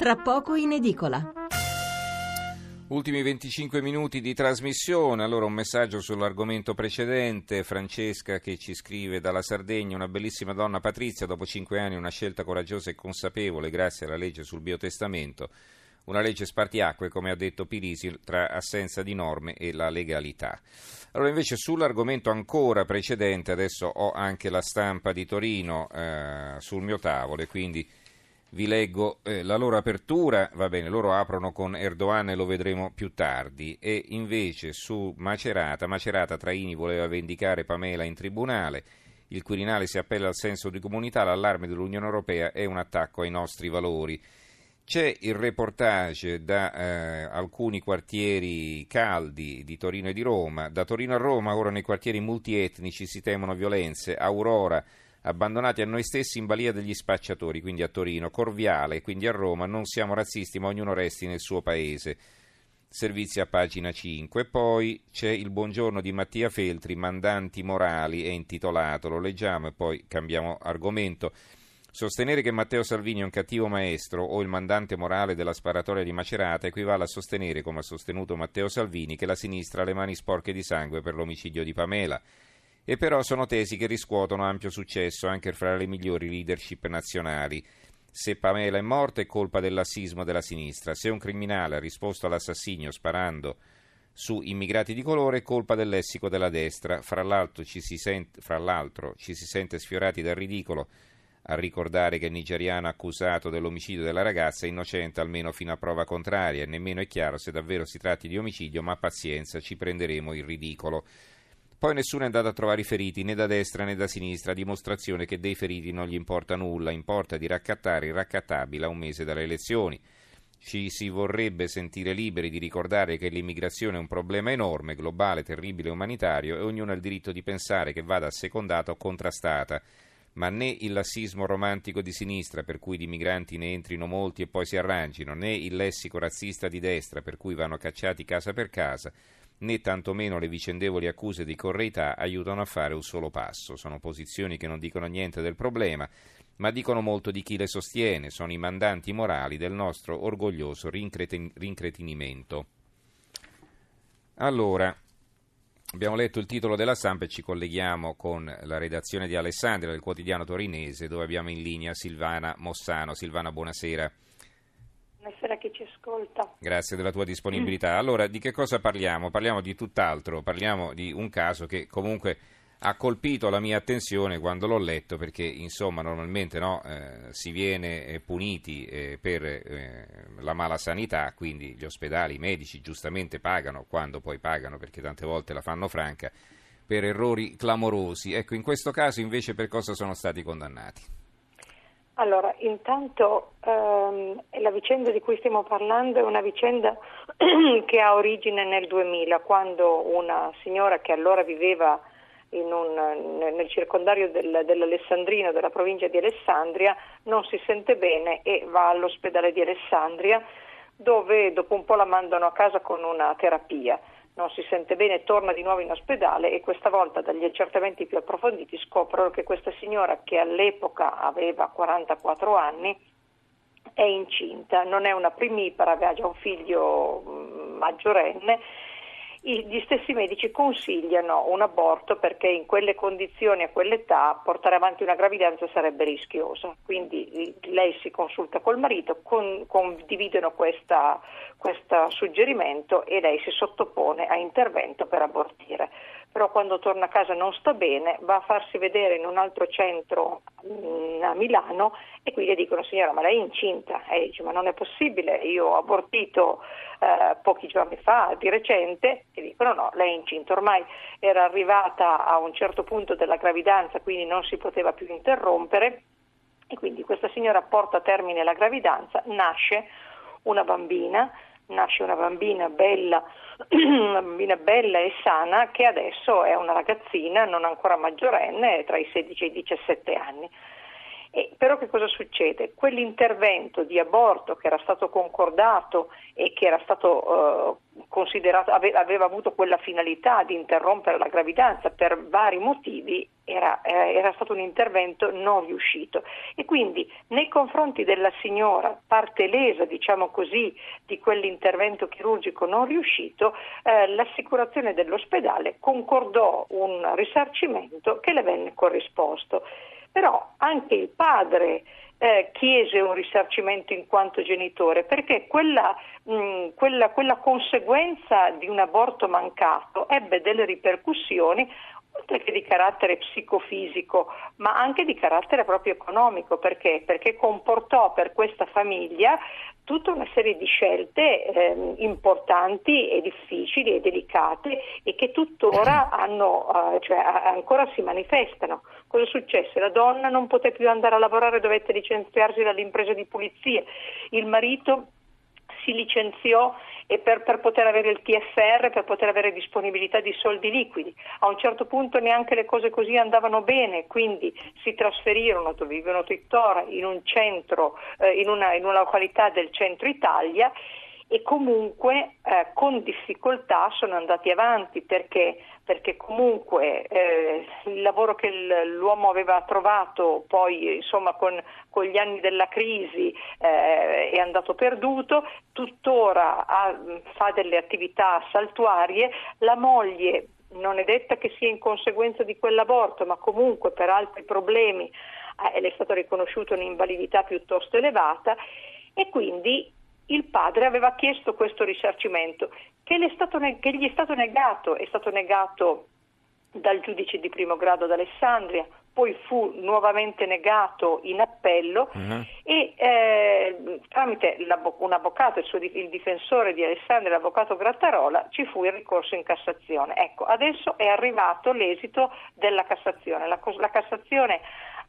tra poco in edicola. Ultimi 25 minuti di trasmissione, allora un messaggio sull'argomento precedente, Francesca che ci scrive dalla Sardegna, una bellissima donna Patrizia, dopo 5 anni una scelta coraggiosa e consapevole grazie alla legge sul biotestamento, una legge spartiacque come ha detto Pirisi tra assenza di norme e la legalità. Allora invece sull'argomento ancora precedente, adesso ho anche la stampa di Torino eh, sul mio tavolo e quindi vi leggo eh, la loro apertura, va bene, loro aprono con Erdogan e lo vedremo più tardi, e invece su Macerata, Macerata Traini voleva vendicare Pamela in tribunale, il Quirinale si appella al senso di comunità, l'allarme dell'Unione Europea è un attacco ai nostri valori. C'è il reportage da eh, alcuni quartieri caldi di Torino e di Roma, da Torino a Roma ora nei quartieri multietnici si temono violenze, Aurora abbandonati a noi stessi in balia degli spacciatori, quindi a Torino, Corviale, quindi a Roma, non siamo razzisti ma ognuno resti nel suo paese. Servizi a pagina 5. Poi c'è il buongiorno di Mattia Feltri, mandanti morali, è intitolato, lo leggiamo e poi cambiamo argomento. Sostenere che Matteo Salvini è un cattivo maestro o il mandante morale della sparatoria di Macerata equivale a sostenere, come ha sostenuto Matteo Salvini, che la sinistra ha le mani sporche di sangue per l'omicidio di Pamela e però sono tesi che riscuotono ampio successo anche fra le migliori leadership nazionali. Se Pamela è morta è colpa del lassismo della sinistra, se un criminale ha risposto all'assassinio sparando su immigrati di colore è colpa del lessico della destra, fra l'altro ci si sente, ci si sente sfiorati dal ridicolo a ricordare che il nigeriano accusato dell'omicidio della ragazza è innocente almeno fino a prova contraria e nemmeno è chiaro se davvero si tratti di omicidio, ma pazienza, ci prenderemo il ridicolo. Poi nessuno è andato a trovare i feriti né da destra né da sinistra, dimostrazione che dei feriti non gli importa nulla, importa di raccattare il raccattabile a un mese dalle elezioni. Ci si vorrebbe sentire liberi di ricordare che l'immigrazione è un problema enorme, globale, terribile, umanitario e ognuno ha il diritto di pensare che vada assecondata o contrastata. Ma né il lassismo romantico di sinistra, per cui di migranti ne entrino molti e poi si arrangino, né il lessico razzista di destra, per cui vanno cacciati casa per casa, né tantomeno le vicendevoli accuse di correità aiutano a fare un solo passo. Sono posizioni che non dicono niente del problema, ma dicono molto di chi le sostiene, sono i mandanti morali del nostro orgoglioso rincretin- rincretinimento. Allora, abbiamo letto il titolo della stampa e ci colleghiamo con la redazione di Alessandria del quotidiano torinese dove abbiamo in linea Silvana Mossano. Silvana, buonasera. Buonasera a chi ci ascolta. Grazie della tua disponibilità. Allora, di che cosa parliamo? Parliamo di tutt'altro, parliamo di un caso che comunque ha colpito la mia attenzione quando l'ho letto perché insomma normalmente no, eh, si viene eh, puniti eh, per eh, la mala sanità, quindi gli ospedali, i medici giustamente pagano quando poi pagano perché tante volte la fanno franca per errori clamorosi. Ecco, in questo caso invece per cosa sono stati condannati? Allora, intanto ehm, la vicenda di cui stiamo parlando è una vicenda che ha origine nel 2000, quando una signora che allora viveva un, nel circondario del, dell'Alessandrino, della provincia di Alessandria, non si sente bene e va all'ospedale di Alessandria, dove dopo un po' la mandano a casa con una terapia non si sente bene, torna di nuovo in ospedale e questa volta dagli accertamenti più approfonditi scoprono che questa signora che all'epoca aveva 44 anni è incinta, non è una primipara, aveva già un figlio mm, maggiorenne gli stessi medici consigliano un aborto perché in quelle condizioni, a quell'età, portare avanti una gravidanza sarebbe rischioso. Quindi lei si consulta col marito, con, condividono questo suggerimento e lei si sottopone a intervento per abortire. Però quando torna a casa non sta bene, va a farsi vedere in un altro centro mm, a Milano e qui le dicono signora ma lei è incinta? E dice ma non è possibile, io ho abortito eh, pochi giorni fa, di recente, e dicono no, lei è incinta, ormai era arrivata a un certo punto della gravidanza, quindi non si poteva più interrompere. E quindi questa signora porta a termine la gravidanza, nasce una bambina, nasce una bambina bella, una bambina bella e sana che adesso è una ragazzina non ancora maggiorenne, tra i 16 e i 17 anni. E però che cosa succede? Quell'intervento di aborto che era stato concordato e che era stato eh, considerato, ave, aveva avuto quella finalità di interrompere la gravidanza per vari motivi, era, eh, era, stato un intervento non riuscito. E quindi nei confronti della signora, parte lesa, diciamo così, di quell'intervento chirurgico non riuscito, eh, l'assicurazione dell'ospedale concordò un risarcimento che le venne corrisposto però anche il padre eh, chiese un risarcimento in quanto genitore, perché quella, mh, quella, quella conseguenza di un aborto mancato ebbe delle ripercussioni oltre che di carattere psicofisico, ma anche di carattere proprio economico, perché? Perché comportò per questa famiglia tutta una serie di scelte eh, importanti e difficili e delicate e che tuttora hanno, eh, cioè, ancora si manifestano. Cosa successe? La donna non poté più andare a lavorare, dovette licenziarsi dall'impresa di pulizia, il marito si licenziò e per, per, poter avere il TFR, per poter avere disponibilità di soldi liquidi. A un certo punto neanche le cose così andavano bene, quindi si trasferirono dove vivono tuttora in un centro, eh, in, una, in una località del centro Italia e comunque eh, con difficoltà sono andati avanti perché, perché comunque eh, il lavoro che l'uomo aveva trovato poi insomma con, con gli anni della crisi eh, è andato perduto, tuttora ha, fa delle attività saltuarie, la moglie non è detta che sia in conseguenza di quell'aborto ma comunque per altri problemi eh, le è stata riconosciuta un'invalidità piuttosto elevata. E quindi il padre aveva chiesto questo risarcimento che, che gli è stato negato, è stato negato dal giudice di primo grado d'Alessandria, poi fu nuovamente negato in appello uh-huh. e eh, tramite un avvocato, il, suo, il, difensore di Alessandria, l'avvocato Grattarola, ci fu il ricorso in Cassazione. Ecco, adesso è arrivato l'esito della Cassazione. La, la Cassazione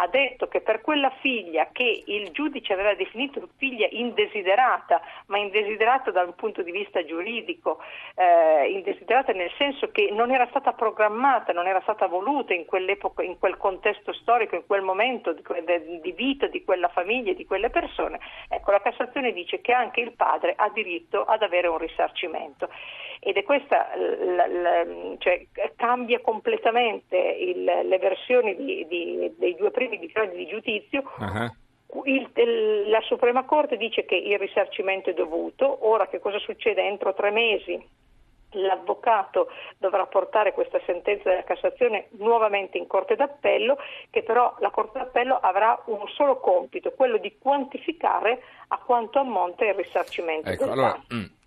ha detto che per quella figlia che il giudice aveva definito figlia indesiderata, ma indesiderata dal punto di vista giuridico, eh, indesiderata nel senso che non era stata programmata, non era stata voluta in quell'epoca, in quel contesto storico, in quel momento di, di vita di quella famiglia di quelle persone, ecco la Cassazione dice che anche il padre ha diritto ad avere un risarcimento ed è questa, la, la, cioè, cambia completamente il, le versioni di, di, dei due primi difetti di giudizio. Uh-huh. Il, il, la Suprema Corte dice che il risarcimento è dovuto, ora che cosa succede? Entro tre mesi l'avvocato dovrà portare questa sentenza della Cassazione nuovamente in Corte d'Appello, che però la Corte d'Appello avrà un solo compito, quello di quantificare a quanto ammonta il risarcimento. Ecco,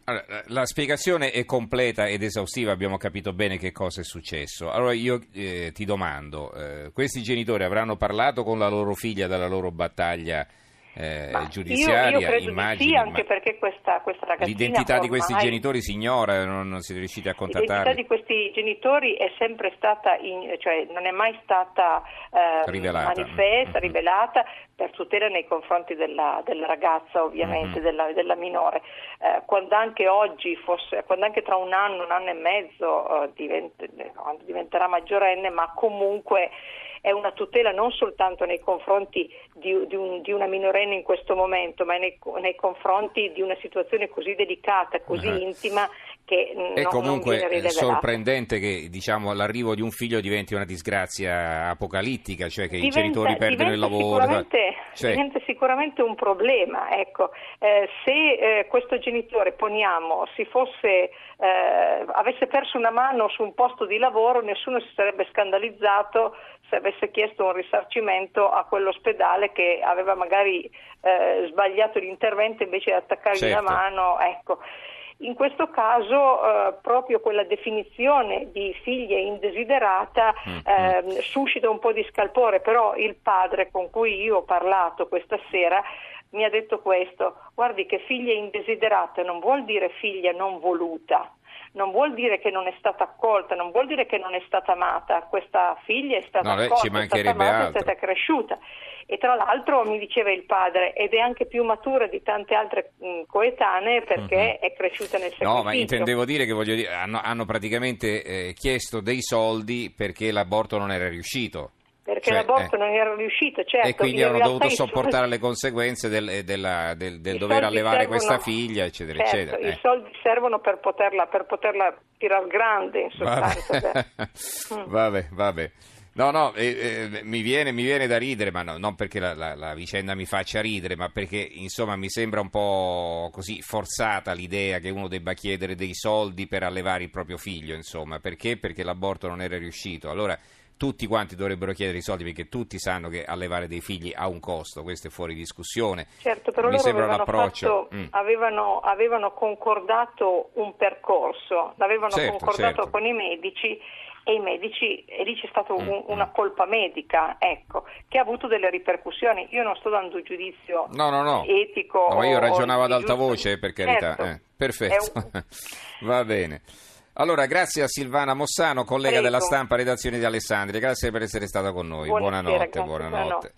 allora, la spiegazione è completa ed esaustiva, abbiamo capito bene che cosa è successo. Allora io eh, ti domando, eh, questi genitori avranno parlato con la loro figlia della loro battaglia eh, giudiziaria, io, io immagini, sì, anche perché questa, questa ragazzina l'identità ormai, di questi genitori si ignora, non, non siete riusciti a contattarli. L'identità di questi genitori è sempre stata, in, cioè non è mai stata eh, rivelata. manifesta, mm-hmm. rivelata per tutela nei confronti della, della ragazza, ovviamente, mm-hmm. della, della, minore. Eh, quando anche oggi, fosse, quando anche tra un anno, un anno e mezzo eh, divent, diventerà maggiorenne, ma comunque è una tutela non soltanto nei confronti di, di, un, di una minorenne in questo momento, ma nei, nei, confronti di una situazione così delicata, così uh-huh. intima che è non, comunque non sorprendente che diciamo, l'arrivo di un figlio diventi una disgrazia apocalittica, cioè che diventa, i genitori perdono il lavoro. Sicuramente, cioè... Diventa sicuramente un problema. Ecco. Eh, se eh, questo genitore, poniamo, si fosse, eh, avesse perso una mano su un posto di lavoro, nessuno si sarebbe scandalizzato se avesse chiesto un risarcimento a quell'ospedale che aveva magari eh, sbagliato l'intervento invece di attaccargli certo. la mano. Ecco. In questo caso eh, proprio quella definizione di figlia indesiderata eh, suscita un po' di scalpore, però il padre con cui io ho parlato questa sera mi ha detto questo, guardi che figlia indesiderata non vuol dire figlia non voluta, non vuol dire che non è stata accolta, non vuol dire che non è stata amata, questa figlia è stata no, accolta, è stata amata, altro. è stata cresciuta e tra l'altro mi diceva il padre ed è anche più matura di tante altre mh, coetanee perché uh-huh. è cresciuta nel sacrificio. No, ma intendevo dire che dire, hanno, hanno, praticamente eh, chiesto dei soldi perché l'aborto non era riuscito. Perché Cioè, l'aborto eh. non era riuscito, certo. e quindi in hanno dovuto i soldi- sopportare le conseguenze del, eh, della- del- del i dover allevare servono- questa figlia, eccetera, certo, eccetera. I eh. soldi servono per poterla, per poterla tirar grande, in sostanza. Vabbè. beh. Mm. vabbè, vabbè. No, no, eh, eh, mi, viene, mi viene da ridere, ma no- non perché la, la- la vicenda mi faccia ridere, ma perché insomma mi sembra un po' così forzata l'idea che uno debba chiedere dei soldi per allevare il proprio figlio, insomma, perché? Perché l'aborto non era riuscito. Allora tutti quanti dovrebbero chiedere i soldi perché tutti sanno che allevare dei figli ha un costo, questo è fuori discussione. Certo, però mi loro sembra avevano, l'approccio. fatto- mm. avevano, avevano concordato un percorso, l'avevano Certo, concordato certo. con i medici e i medici, e lì c'è stata un- Mm, una colpa medica, ecco, che ha avuto delle ripercussioni. Io non sto dando giudizio No, no, no. etico. No, ma io ragionavo ad alta voce, per carità. Certo. eh. Perfetto. Un- Va bene. Allora, grazie a Silvana Mossano, collega Prego. della stampa, redazione di Alessandria. Grazie per essere stata con noi. Buonasera, buonanotte, grazie, buonanotte. buonanotte.